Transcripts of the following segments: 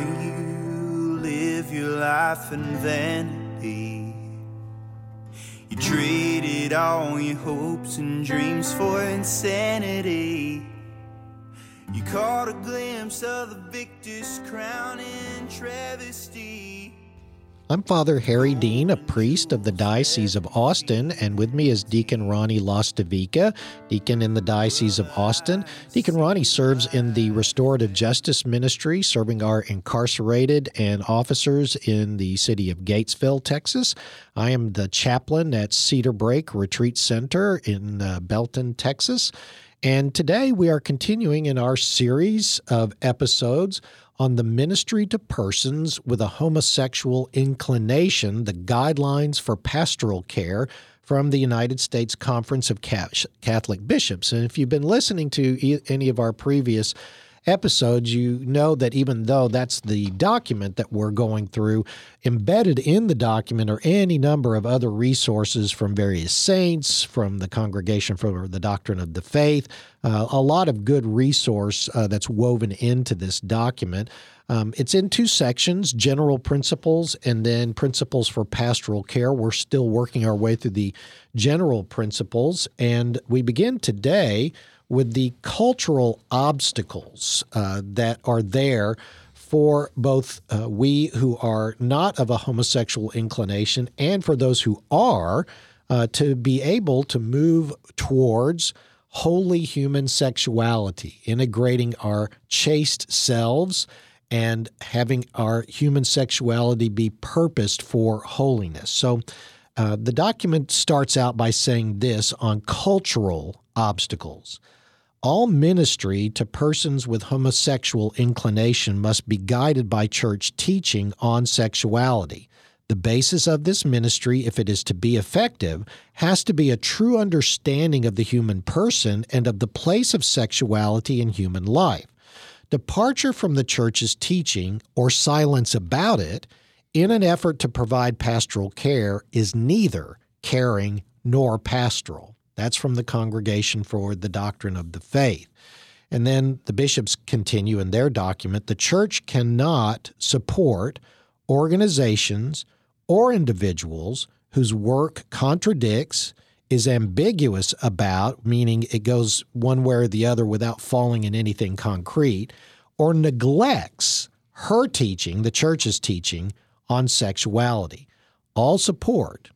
you live your life in vanity. You traded all your hopes and dreams for insanity. You caught a glimpse of the victor's crown in travesty. I'm Father Harry Dean, a priest of the Diocese of Austin, and with me is Deacon Ronnie Lostavica, deacon in the Diocese of Austin. Deacon Ronnie serves in the Restorative Justice Ministry, serving our incarcerated and officers in the city of Gatesville, Texas. I am the chaplain at Cedarbrake Retreat Center in uh, Belton, Texas. And today we are continuing in our series of episodes on the ministry to persons with a homosexual inclination, the guidelines for pastoral care from the United States Conference of Catholic Bishops. And if you've been listening to any of our previous episodes, you know that even though that's the document that we're going through, embedded in the document are any number of other resources from various saints, from the Congregation for the Doctrine of the Faith, uh, a lot of good resource uh, that's woven into this document. Um, it's in two sections general principles and then principles for pastoral care. We're still working our way through the general principles, and we begin today with the cultural obstacles uh, that are there for both uh, we who are not of a homosexual inclination and for those who are uh, to be able to move towards holy human sexuality, integrating our chaste selves and having our human sexuality be purposed for holiness. So, uh, the document starts out by saying this on cultural obstacles. All ministry to persons with homosexual inclination must be guided by church teaching on sexuality. The basis of this ministry, if it is to be effective, has to be a true understanding of the human person and of the place of sexuality in human life. Departure from the church's teaching or silence about it in an effort to provide pastoral care is neither caring nor pastoral. That's from the Congregation for the Doctrine of the Faith. And then the bishops continue in their document the church cannot support organizations or individuals whose work contradicts, is ambiguous about, meaning it goes one way or the other without falling in anything concrete, or neglects her teaching, the church's teaching, on sexuality. All support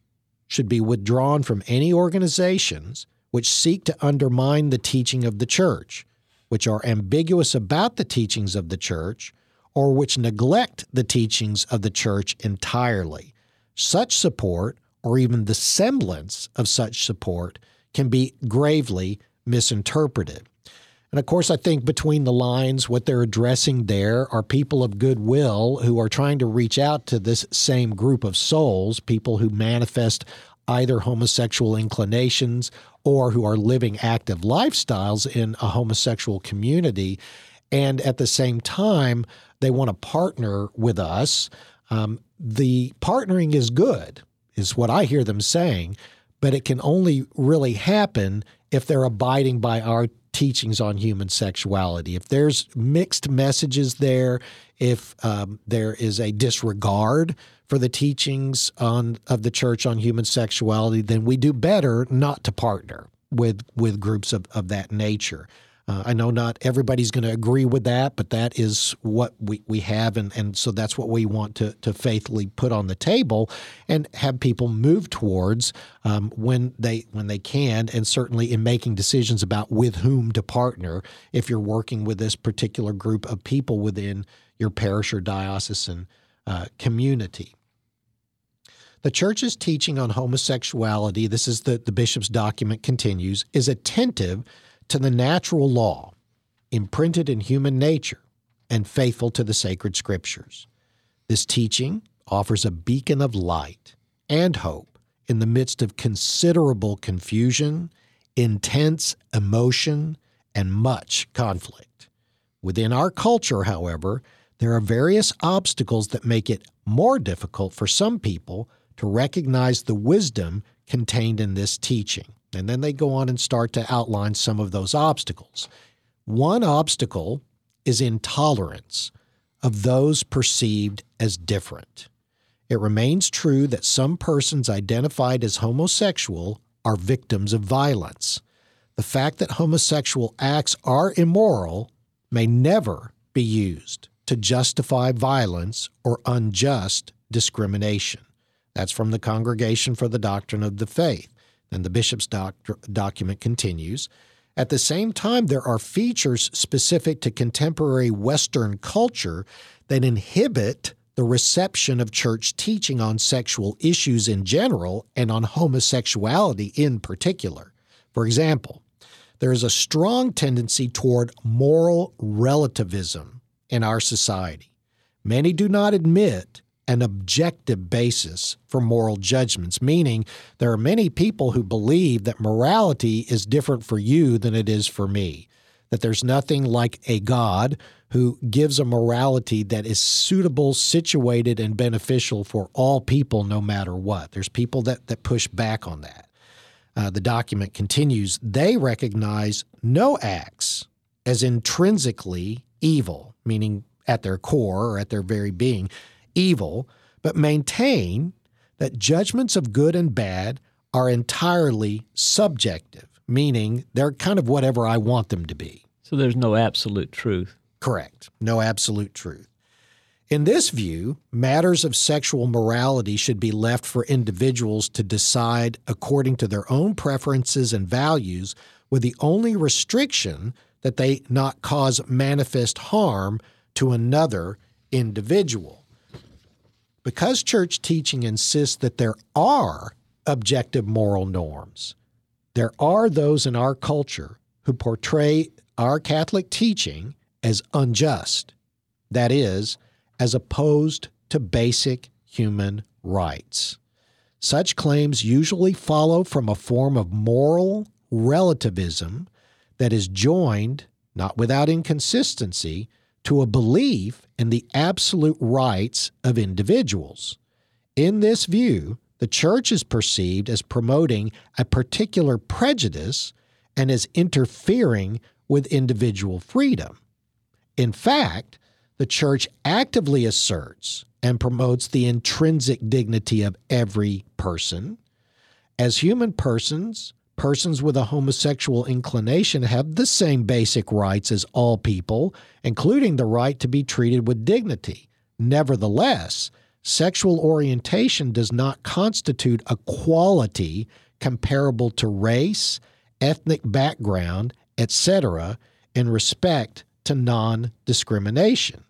should be withdrawn from any organizations which seek to undermine the teaching of the church, which are ambiguous about the teachings of the church, or which neglect the teachings of the church entirely. Such support, or even the semblance of such support, can be gravely misinterpreted. And of course, I think between the lines, what they're addressing there are people of goodwill who are trying to reach out to this same group of souls, people who manifest either homosexual inclinations or who are living active lifestyles in a homosexual community. And at the same time, they want to partner with us. Um, the partnering is good, is what I hear them saying, but it can only really happen if they're abiding by our teachings on human sexuality. If there's mixed messages there, if um, there is a disregard for the teachings on of the church on human sexuality, then we do better not to partner with with groups of, of that nature. Uh, I know not everybody's going to agree with that, but that is what we, we have, and, and so that's what we want to, to faithfully put on the table and have people move towards um, when they when they can, and certainly in making decisions about with whom to partner if you're working with this particular group of people within your parish or diocesan uh, community. The church's teaching on homosexuality, this is the, the bishop's document continues, is attentive to the natural law imprinted in human nature and faithful to the sacred scriptures. This teaching offers a beacon of light and hope in the midst of considerable confusion, intense emotion, and much conflict. Within our culture, however, there are various obstacles that make it more difficult for some people to recognize the wisdom contained in this teaching. And then they go on and start to outline some of those obstacles. One obstacle is intolerance of those perceived as different. It remains true that some persons identified as homosexual are victims of violence. The fact that homosexual acts are immoral may never be used to justify violence or unjust discrimination. That's from the Congregation for the Doctrine of the Faith. And the bishop's doc- document continues. At the same time, there are features specific to contemporary Western culture that inhibit the reception of church teaching on sexual issues in general and on homosexuality in particular. For example, there is a strong tendency toward moral relativism in our society. Many do not admit an objective basis for moral judgments, meaning there are many people who believe that morality is different for you than it is for me, that there's nothing like a God who gives a morality that is suitable, situated, and beneficial for all people no matter what. There's people that, that push back on that. Uh, the document continues they recognize no acts as intrinsically evil, meaning at their core or at their very being evil, but maintain that judgments of good and bad are entirely subjective, meaning they're kind of whatever I want them to be. So there's no absolute truth. Correct. No absolute truth. In this view, matters of sexual morality should be left for individuals to decide according to their own preferences and values, with the only restriction that they not cause manifest harm to another individual. Because church teaching insists that there are objective moral norms, there are those in our culture who portray our Catholic teaching as unjust, that is, as opposed to basic human rights. Such claims usually follow from a form of moral relativism that is joined, not without inconsistency, to a belief in the absolute rights of individuals. In this view, the church is perceived as promoting a particular prejudice and as interfering with individual freedom. In fact, the church actively asserts and promotes the intrinsic dignity of every person. As human persons, persons with a homosexual inclination have the same basic rights as all people, including the right to be treated with dignity. Nevertheless, sexual orientation does not constitute a quality comparable to race, ethnic background, etc., in respect to non discrimination.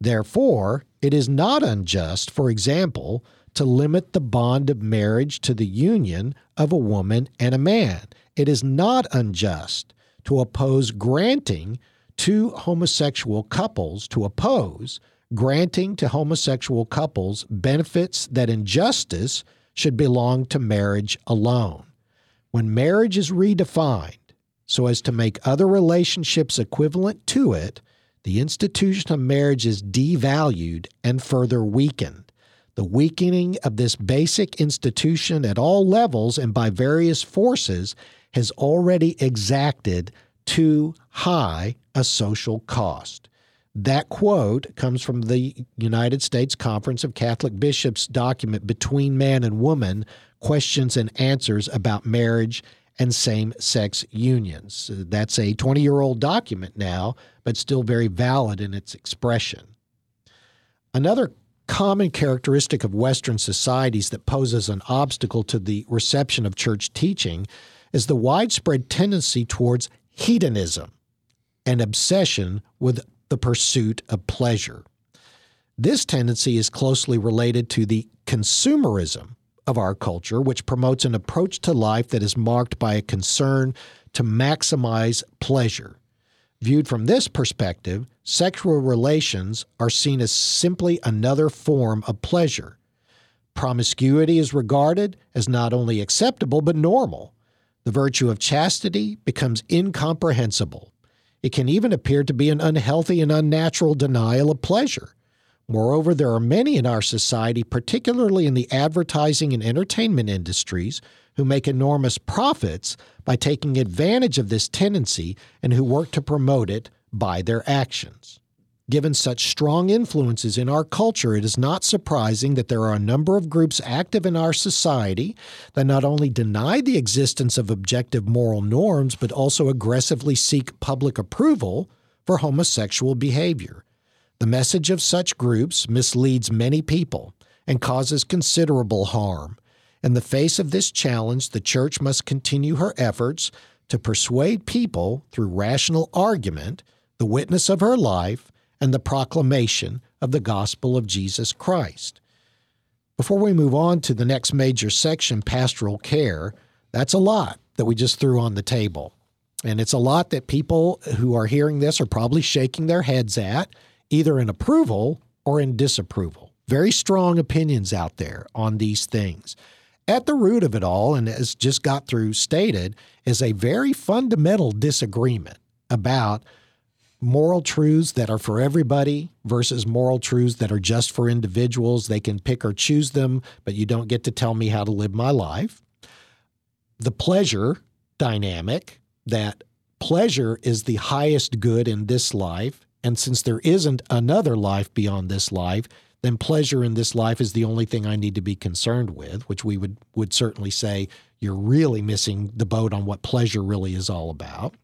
Therefore, it is not unjust, for example, to limit the bond of marriage to the union of a woman and a man. It is not unjust to oppose granting to homosexual couples to oppose granting to homosexual couples benefits that in justice should belong to marriage alone. When marriage is redefined so as to make other relationships equivalent to it, the institution of marriage is devalued and further weakened. The weakening of this basic institution at all levels and by various forces has already exacted too high a social cost. That quote comes from the United States Conference of Catholic Bishops document Between Man and Woman Questions and Answers About Marriage and Same Sex Unions. That's a 20 year old document now, but still very valid in its expression. Another common characteristic of Western societies that poses an obstacle to the reception of church teaching is the widespread tendency towards hedonism, an obsession with the pursuit of pleasure. This tendency is closely related to the consumerism of our culture, which promotes an approach to life that is marked by a concern to maximize pleasure. Viewed from this perspective, sexual relations are seen as simply another form of pleasure. Promiscuity is regarded as not only acceptable but normal. The virtue of chastity becomes incomprehensible. It can even appear to be an unhealthy and unnatural denial of pleasure. Moreover, there are many in our society, particularly in the advertising and entertainment industries, who make enormous profits by taking advantage of this tendency and who work to promote it by their actions. Given such strong influences in our culture, it is not surprising that there are a number of groups active in our society that not only deny the existence of objective moral norms, but also aggressively seek public approval for homosexual behavior. The message of such groups misleads many people and causes considerable harm. In the face of this challenge, the church must continue her efforts to persuade people through rational argument, the witness of her life, and the proclamation of the gospel of Jesus Christ. Before we move on to the next major section, pastoral care, that's a lot that we just threw on the table. And it's a lot that people who are hearing this are probably shaking their heads at, either in approval or in disapproval. Very strong opinions out there on these things. At the root of it all, and as just got through stated, is a very fundamental disagreement about moral truths that are for everybody versus moral truths that are just for individuals. They can pick or choose them, but you don't get to tell me how to live my life. The pleasure dynamic that pleasure is the highest good in this life. And since there isn't another life beyond this life, then pleasure in this life is the only thing I need to be concerned with, which we would, would certainly say you're really missing the boat on what pleasure really is all about.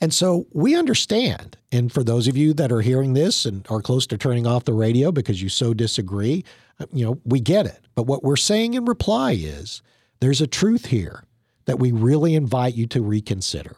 And so we understand. And for those of you that are hearing this and are close to turning off the radio because you so disagree, uh, you know, we get it. But what we're saying in reply is there's a truth here that we really invite you to reconsider.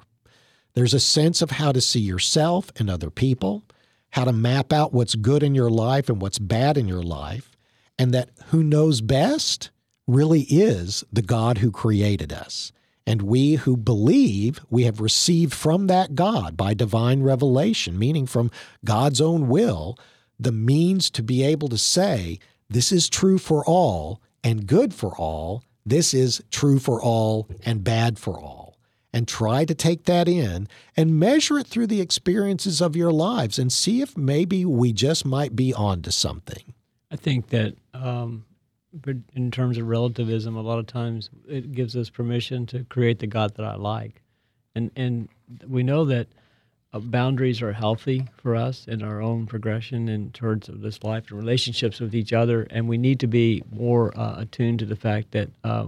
There's a sense of how to see yourself and other people, how to map out what's good in your life and what's bad in your life, and that who knows best really is the God who created us. And we who believe we have received from that God by divine revelation, meaning from God's own will, the means to be able to say, this is true for all and good for all, this is true for all and bad for all. And try to take that in and measure it through the experiences of your lives and see if maybe we just might be onto something. I think that um, in terms of relativism, a lot of times it gives us permission to create the God that I like, and and we know that uh, boundaries are healthy for us in our own progression in terms of this life and relationships with each other, and we need to be more uh, attuned to the fact that uh,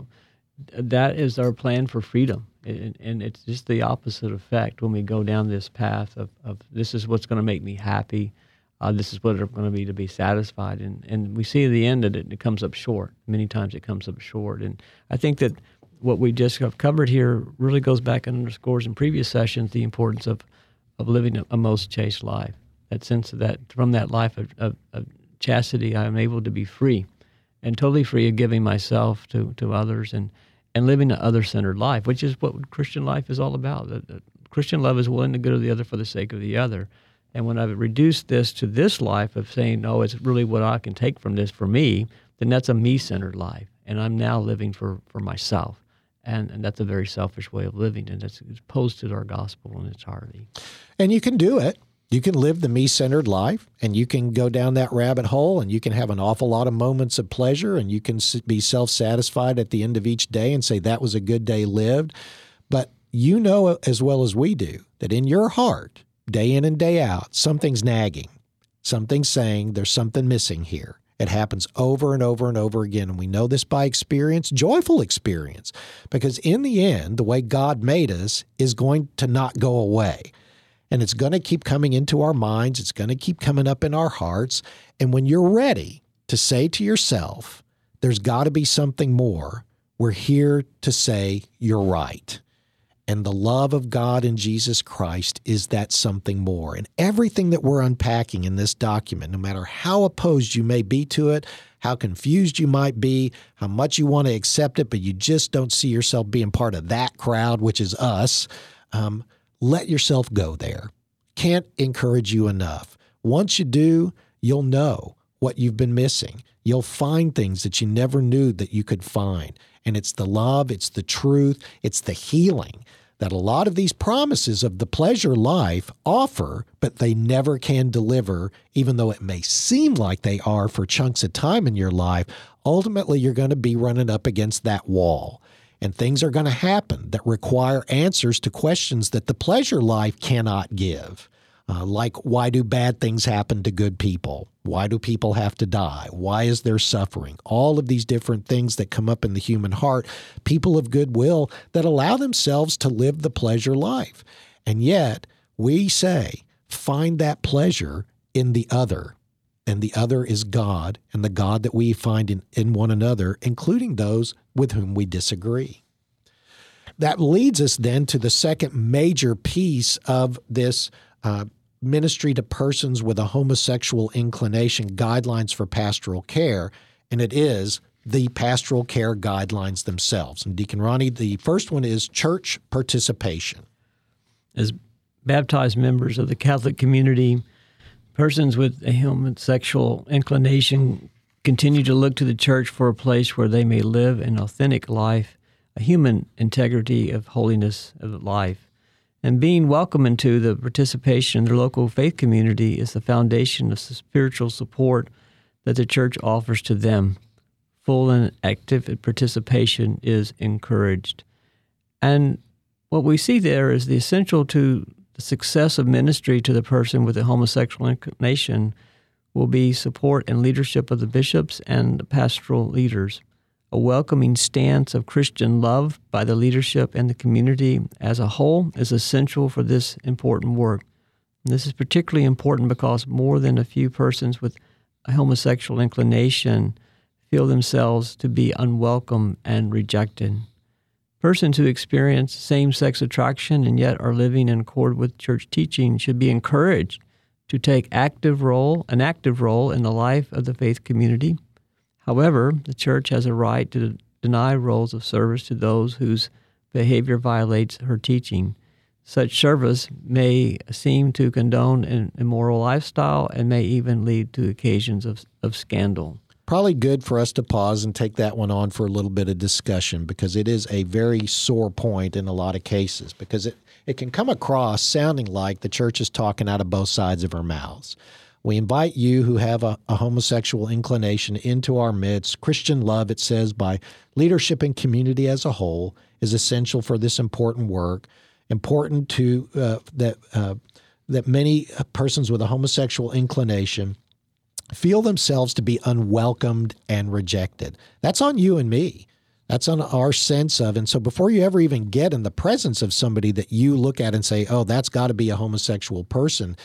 that is our plan for freedom, and, and, it's just the opposite effect when we go down this path of, of this is what's going to make me happy uh, this is what it's going to be to be satisfied. And, and we see at the end that it, it comes up short. Many times it comes up short. And I think that what we just have covered here really goes back and underscores in previous sessions the importance of, of living a, a most chaste life. That sense of that from that life of, of, of chastity, I am able to be free and totally free of giving myself to, to others and, and living an other centered life, which is what Christian life is all about. The Christian love is willing to go to the other for the sake of the other. And when I've reduced this to this life of saying, no, it's really what I can take from this for me, then that's a me centered life. And I'm now living for, for myself. And, and that's a very selfish way of living. And it's opposed to our gospel in its entirety. And you can do it. You can live the me centered life and you can go down that rabbit hole and you can have an awful lot of moments of pleasure and you can be self satisfied at the end of each day and say, that was a good day lived. But you know uh, as well as we do that in your heart, day in and day out, something's nagging. Something's saying there's something missing here. It happens over and over and over again. And we know this by experience, joyful experience, because in the end, the way God made us is going to not go away. And it's going to keep coming into our minds, it's going to keep coming up in our hearts. And when you're ready to say to yourself, there's got to be something more, we're here to say, you're right. And the love of God in Jesus Christ is that something more. And everything that we're unpacking in this document, no matter how opposed you may be to it, how confused you might be, how much you want to accept it, but you just don't see yourself being part of that crowd, which is us, um, let yourself go there. Can't encourage you enough. Once you do, you'll know what you've been missing. You'll find things that you never knew that you could find. And it's the love, it's the truth, it's the healing that a lot of these promises of the pleasure life offer, but they never can deliver, even though it may seem like they are for chunks of time in your life. Ultimately, you're going to be running up against that wall. And things are going to happen that require answers to questions that the pleasure life cannot give. Uh, like, why do bad things happen to good people? Why do people have to die? Why is there suffering? All of these different things that come up in the human heart, people of goodwill that allow themselves to live the pleasure life. And yet, we say, find that pleasure in the other. And the other is God, and the God that we find in, in one another, including those with whom we disagree. That leads us then to the second major piece of this uh, ministry to persons with a homosexual inclination guidelines for pastoral care, and it is the pastoral care guidelines themselves. And Deacon Ronnie, the first one is church participation. As baptized members of the Catholic community, persons with a homosexual inclination continue to look to the church for a place where they may live an authentic life, a human integrity of holiness of life. And being welcome into the participation in their local faith community is the foundation of spiritual support that the church offers to them. Full and active participation is encouraged. And what we see there is the essential to the success of ministry to the person with a homosexual inclination will be support and leadership of the bishops and the pastoral leaders a welcoming stance of Christian love by the leadership and the community as a whole is essential for this important work. And this is particularly important because more than a few persons with a homosexual inclination feel themselves to be unwelcome and rejected. Persons who experience same sex attraction and yet are living in accord with church teaching should be encouraged to take active role, an active role in the life of the faith community However, the church has a right to deny roles of service to those whose behavior violates her teaching. Such service may seem to condone an immoral lifestyle and may even lead to occasions of, of scandal. Probably good for us to pause and take that one on for a little bit of discussion because it is a very sore point in a lot of cases because it, it can come across sounding like the church is talking out of both sides of her mouths. We invite you who have a, a, homosexual inclination into our midst. Christian love, it says, by leadership and community as a whole, is essential for this important work. Important to uh, that uh, that many persons with a homosexual inclination feel themselves to be unwelcomed and rejected. That's on you and me. That's on our sense of. And so before you ever even get in the presence of somebody that you look at and say, oh, that's got to be a homosexual person,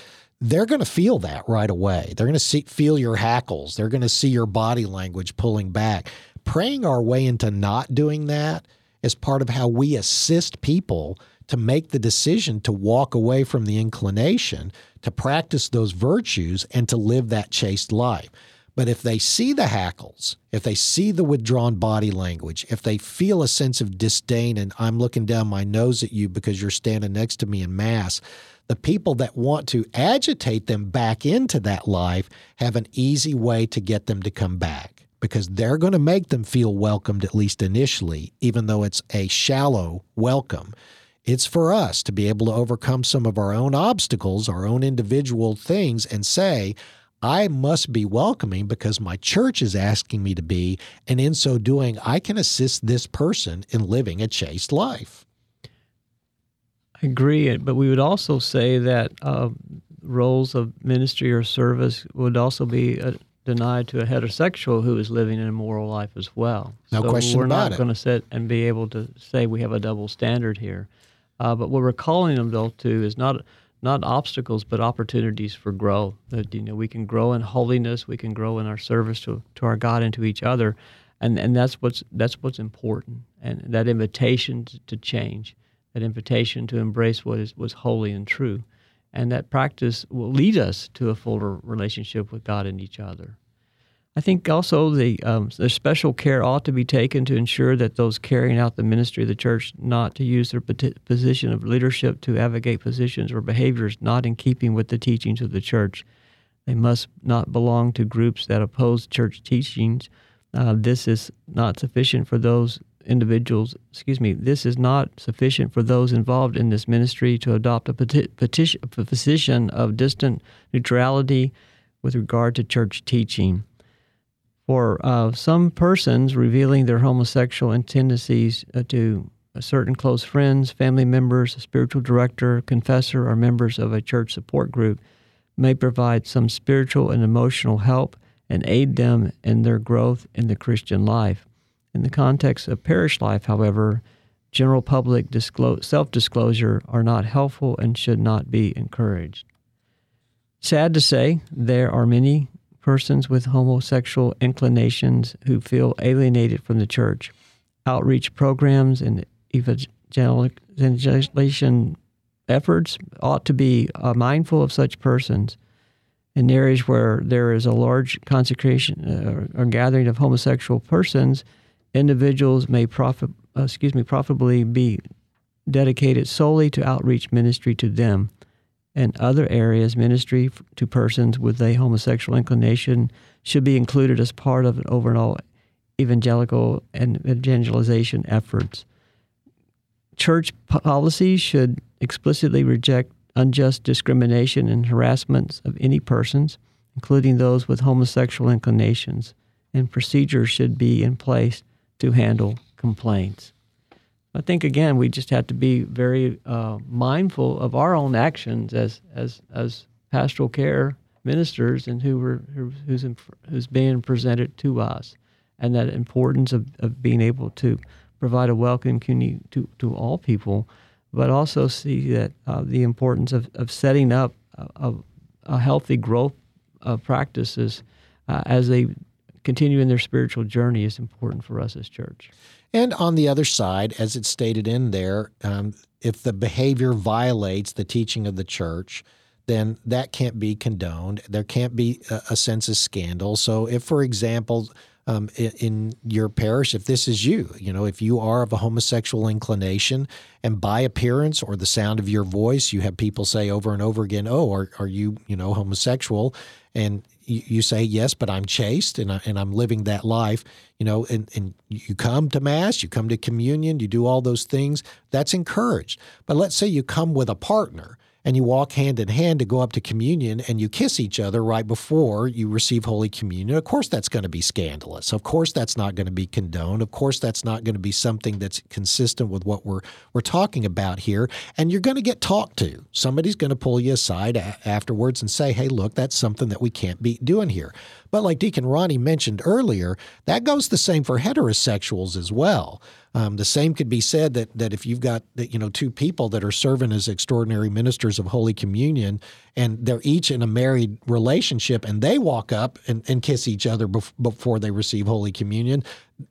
they're going to feel that right away. They're going to see, feel your hackles. They're going to see your body language pulling back. Praying our way into not doing that is part of how we assist people to make the decision to walk away from the inclination, to practice those virtues, and to live that chaste life. But if they see the hackles, if they see the withdrawn body language, if they feel a sense of disdain and I'm looking down my nose at you because you're standing next to me in Mass, the people that want to agitate them back into that life have an easy way to get them to come back because they're going to make them feel welcomed, at least initially, even though it's a shallow welcome. It's for us to be able to overcome some of our own obstacles, our own individual things, and say, I must be welcoming because my church is asking me to be. And in so doing, I can assist this person in living a chaste life. I agree, but we would also say that uh, roles of ministry or service would also be uh, denied to a heterosexual who is living an immoral life as well. No so question we're about not going to sit and be able to say we have a double standard here. Uh, but what we're calling them though to is not not obstacles but opportunities for growth. That you know we can grow in holiness, we can grow in our service to to our God and to each other, and and that's what's that's what's important. And that invitation to, to change that invitation to embrace what is was holy and true. And that practice will lead us to a fuller relationship with God and each other. I think also the, um, the special care ought to be taken to ensure that those carrying out the ministry of the church not to use their position of leadership to advocate positions or behaviors not in keeping with the teachings of the church. They must not belong to groups that oppose church teachings. Uh, this is not sufficient for those individuals, excuse me, this is not sufficient for those involved in this ministry to adopt a, petition, position of distant neutrality with regard to church teaching. For uh, some persons, revealing their homosexual tendencies uh, to certain close friends, family members, a spiritual director, confessor, or members of a church support group may provide some spiritual and emotional help and aid them in their growth in the Christian life. In the context of parish life, however, general public self disclosure are not helpful and should not be encouraged. Sad to say, there are many persons with homosexual inclinations who feel alienated from the church. Outreach programs and evangelization efforts ought to be uh, mindful of such persons. In areas where there is a large consecration uh, or gathering of homosexual persons, individuals may profit, uh, excuse me, profitably be dedicated solely to outreach ministry to them. And other areas, ministry to persons with a homosexual inclination should be included as part of an overall evangelical and evangelization efforts. Church policies should explicitly reject unjust discrimination and harassment of any persons, including those with homosexual inclinations, and procedures should be in place to handle complaints. I think again we just have to be very uh, mindful of our own actions as as as pastoral care ministers and who were who's in, who's being presented to us, and that importance of, of being able to provide a welcome community to, to all people, but also see that uh, the importance of, of setting up a, a healthy growth of practices uh, as they continue in their spiritual journey is important for us as church. And on the other side, as it's stated in there, um, if the behavior violates the teaching of the church, then that can't be condoned. There can't be a, a sense of scandal. So, if, for example, um, in, in, your parish, if this is you, you know, if you are of a homosexual inclination and by appearance or the sound of your voice, you have people say over and over again, "Oh, are, are you, you know, homosexual?" And you, say yes, but I'm chaste and I, and I'm living that life, you know, and, and you come to mass, you come to communion, you do all those things. That's encouraged. But let's say you come with a partner and you walk hand in hand to go up to communion and you kiss each other right before you receive Holy Communion, of course that's going to be scandalous. Of course that's not going to be condoned. Of course that's not going to be something that's consistent with what we're we're talking about here. And you're going to get talked to. Somebody's going to pull you aside a- afterwards and say, "Hey, look, that's something that we can't be doing here." But like Deacon Ronnie mentioned earlier, that goes the same for heterosexuals as well. Um, the same could be said that that if you've got you know two people that are serving as extraordinary ministers of Holy Communion, and they're each in a married relationship, and they walk up and, and kiss each other bef- before they receive Holy Communion,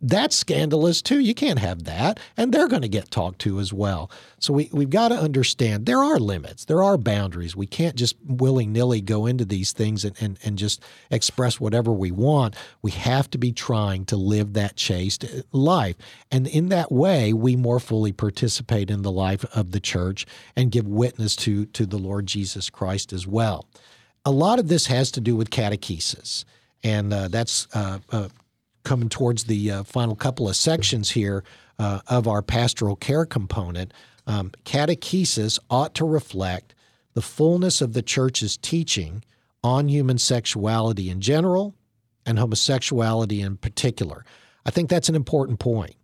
that's scandalous too. You can't have that. And they're going to get talked to as well. So we, we've got to understand there are limits, there are boundaries. We can't just willy nilly go into these things and, and, and just express whatever we want. We have to be trying to live that chaste life. And in that way, we more fully participate in the life of the church and give witness to, to the Lord Jesus Christ as well. A lot of this has to do with catechesis. And uh, that's uh, uh, coming towards the uh, final couple of sections here uh, of our pastoral care component, um, catechesis ought to reflect the fullness of the church's teaching on human sexuality in general and homosexuality in particular. I think that's an important point.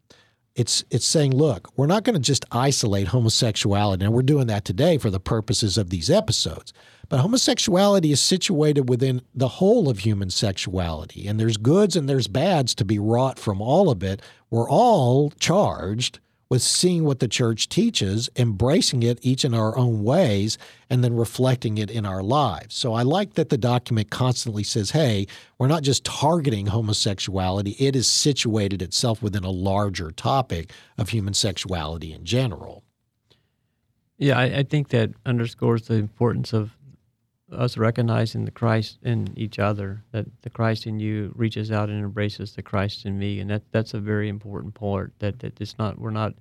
It's it's saying, look, we're not going to just isolate homosexuality, and we're doing that today for the purposes of these episodes. But homosexuality is situated within the whole of human sexuality, and there's goods and there's bads to be wrought from all of it. We're all charged with seeing what the church teaches, embracing it each in our own ways, and then reflecting it in our lives. So I like that the document constantly says, hey, we're not just targeting homosexuality, it is situated itself within a larger topic of human sexuality in general. Yeah, I, I think that underscores the importance of us recognizing the Christ in each other, that the Christ in you reaches out and embraces the Christ in me, and that that's a very important part. That that it's not we're not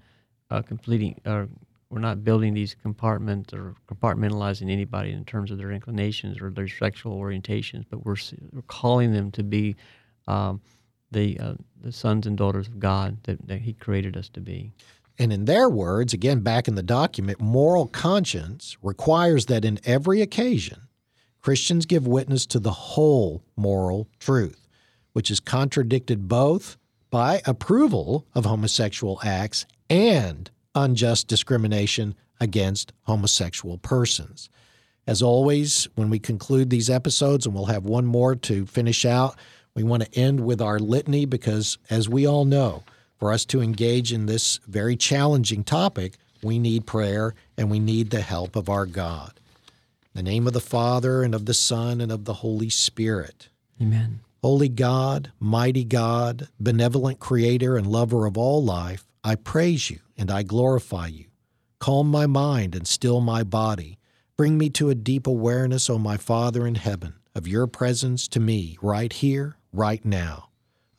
uh, completing uh, we're not building these compartments or compartmentalizing anybody in terms of their inclinations or their sexual orientations, but we're, we're calling them to be um, the uh, the sons and daughters of God that, that He created us to be. And in their words, again back in the document, moral conscience requires that in every occasion Christians give witness to the whole moral truth, which is contradicted both by approval of homosexual acts and unjust discrimination against homosexual persons. As always, when we conclude these episodes, and we'll have one more to finish out, we want to end with our litany because, as we all know, for us to engage in this very challenging topic, we need prayer and we need the help of our God. In the name of the Father, and of the Son, and of the Holy Spirit. Amen. Holy God, mighty God, benevolent Creator and lover of all life, I praise you and I glorify you. Calm my mind and still my body. Bring me to a deep awareness, O my Father in heaven, of your presence to me right here, right now,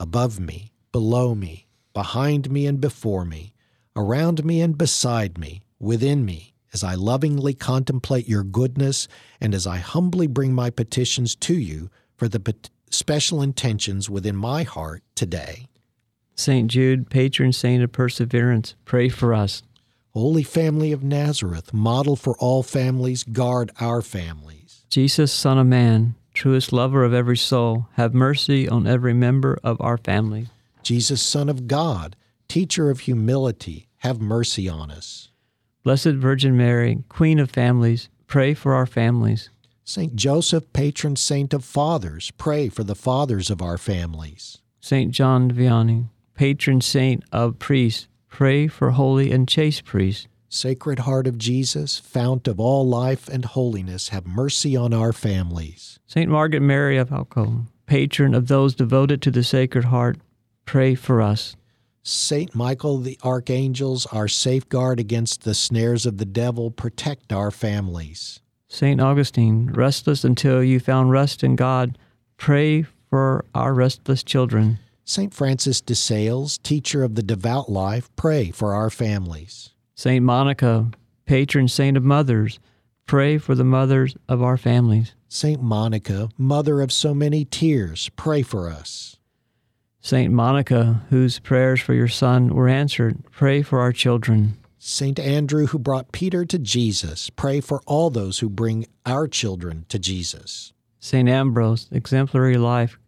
above me, below me, behind me and before me, around me and beside me, within me, as I lovingly contemplate your goodness and as I humbly bring my petitions to you for the special intentions within my heart today. St. Jude, patron saint of perseverance, pray for us. Holy Family of Nazareth, model for all families, guard our families. Jesus, Son of Man, truest lover of every soul, have mercy on every member of our family. Jesus, Son of God, teacher of humility, have mercy on us. Blessed Virgin Mary, Queen of families, pray for our families. Saint Joseph, patron saint of fathers, pray for the fathers of our families. Saint John Vianney, patron saint of priests, pray for holy and chaste priests. Sacred Heart of Jesus, fount of all life and holiness, have mercy on our families. Saint Margaret Mary of Alacoque, patron of those devoted to the Sacred Heart, pray for us. Saint Michael the Archangels, our safeguard against the snares of the devil, protect our families. St. Augustine, restless until you found rest in God, pray for our restless children. St. Francis de Sales, teacher of the devout life, pray for our families. St. Monica, patron saint of mothers, pray for the mothers of our families. St. Monica, mother of so many tears, pray for us. St. Monica, whose prayers for your son were answered, pray for our children. St. Andrew, who brought Peter to Jesus, pray for all those who bring our children to Jesus. St. Ambrose, exemplary life,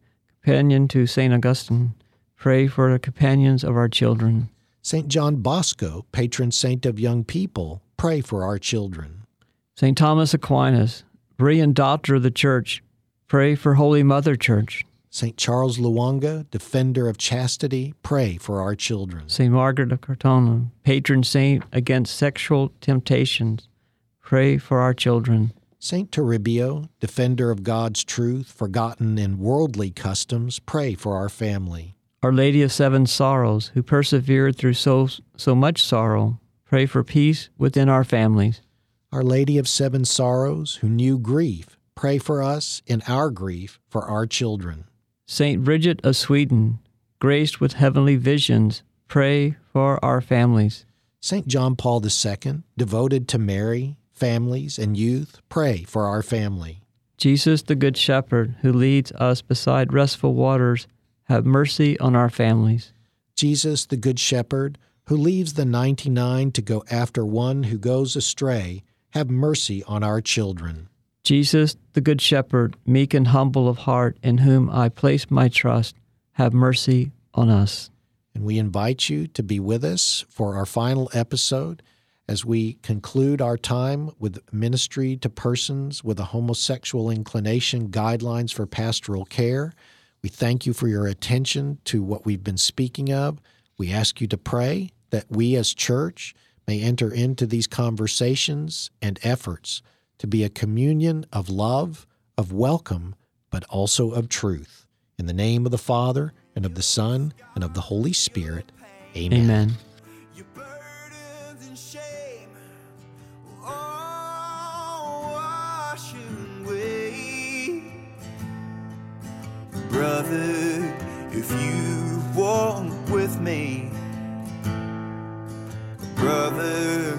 companion to St. Augustine, pray for the companions of our children. St. John Bosco, patron saint of young people, pray for our children. St. Thomas Aquinas, brilliant doctor of the Church, pray for Holy Mother Church. St. Charles Lwanga, defender of chastity, pray for our children. St. Margaret of Cortona, patron saint against sexual temptations, pray for our children. St. Toribio, defender of God's truth, forgotten in worldly customs, pray for our family. Our Lady of Seven Sorrows, who persevered through so, so much sorrow, pray for peace within our families. Our Lady of Seven Sorrows, who knew grief, pray for us in our grief for our children. Saint Bridget of Sweden, graced with heavenly visions, pray for our families. Saint John Paul II, devoted to Mary, families, and youth, pray for our family. Jesus, the Good Shepherd, who leads us beside restful waters, have mercy on our families. Jesus, the Good Shepherd, who leaves the 99 to go after one who goes astray, have mercy on our children. Jesus, the Good Shepherd, meek and humble of heart, in whom I place my trust, have mercy on us. And we invite you to be with us for our final episode as we conclude our time with ministry to persons with a homosexual inclination guidelines for pastoral care. We thank you for your attention to what we've been speaking of. We ask you to pray that we as church may enter into these conversations and efforts to be a communion of love, of welcome, but also of truth. In the name of the Father, and of the Son, and of the Holy Spirit. Amen. Amen. Brother, if you walk with me, brother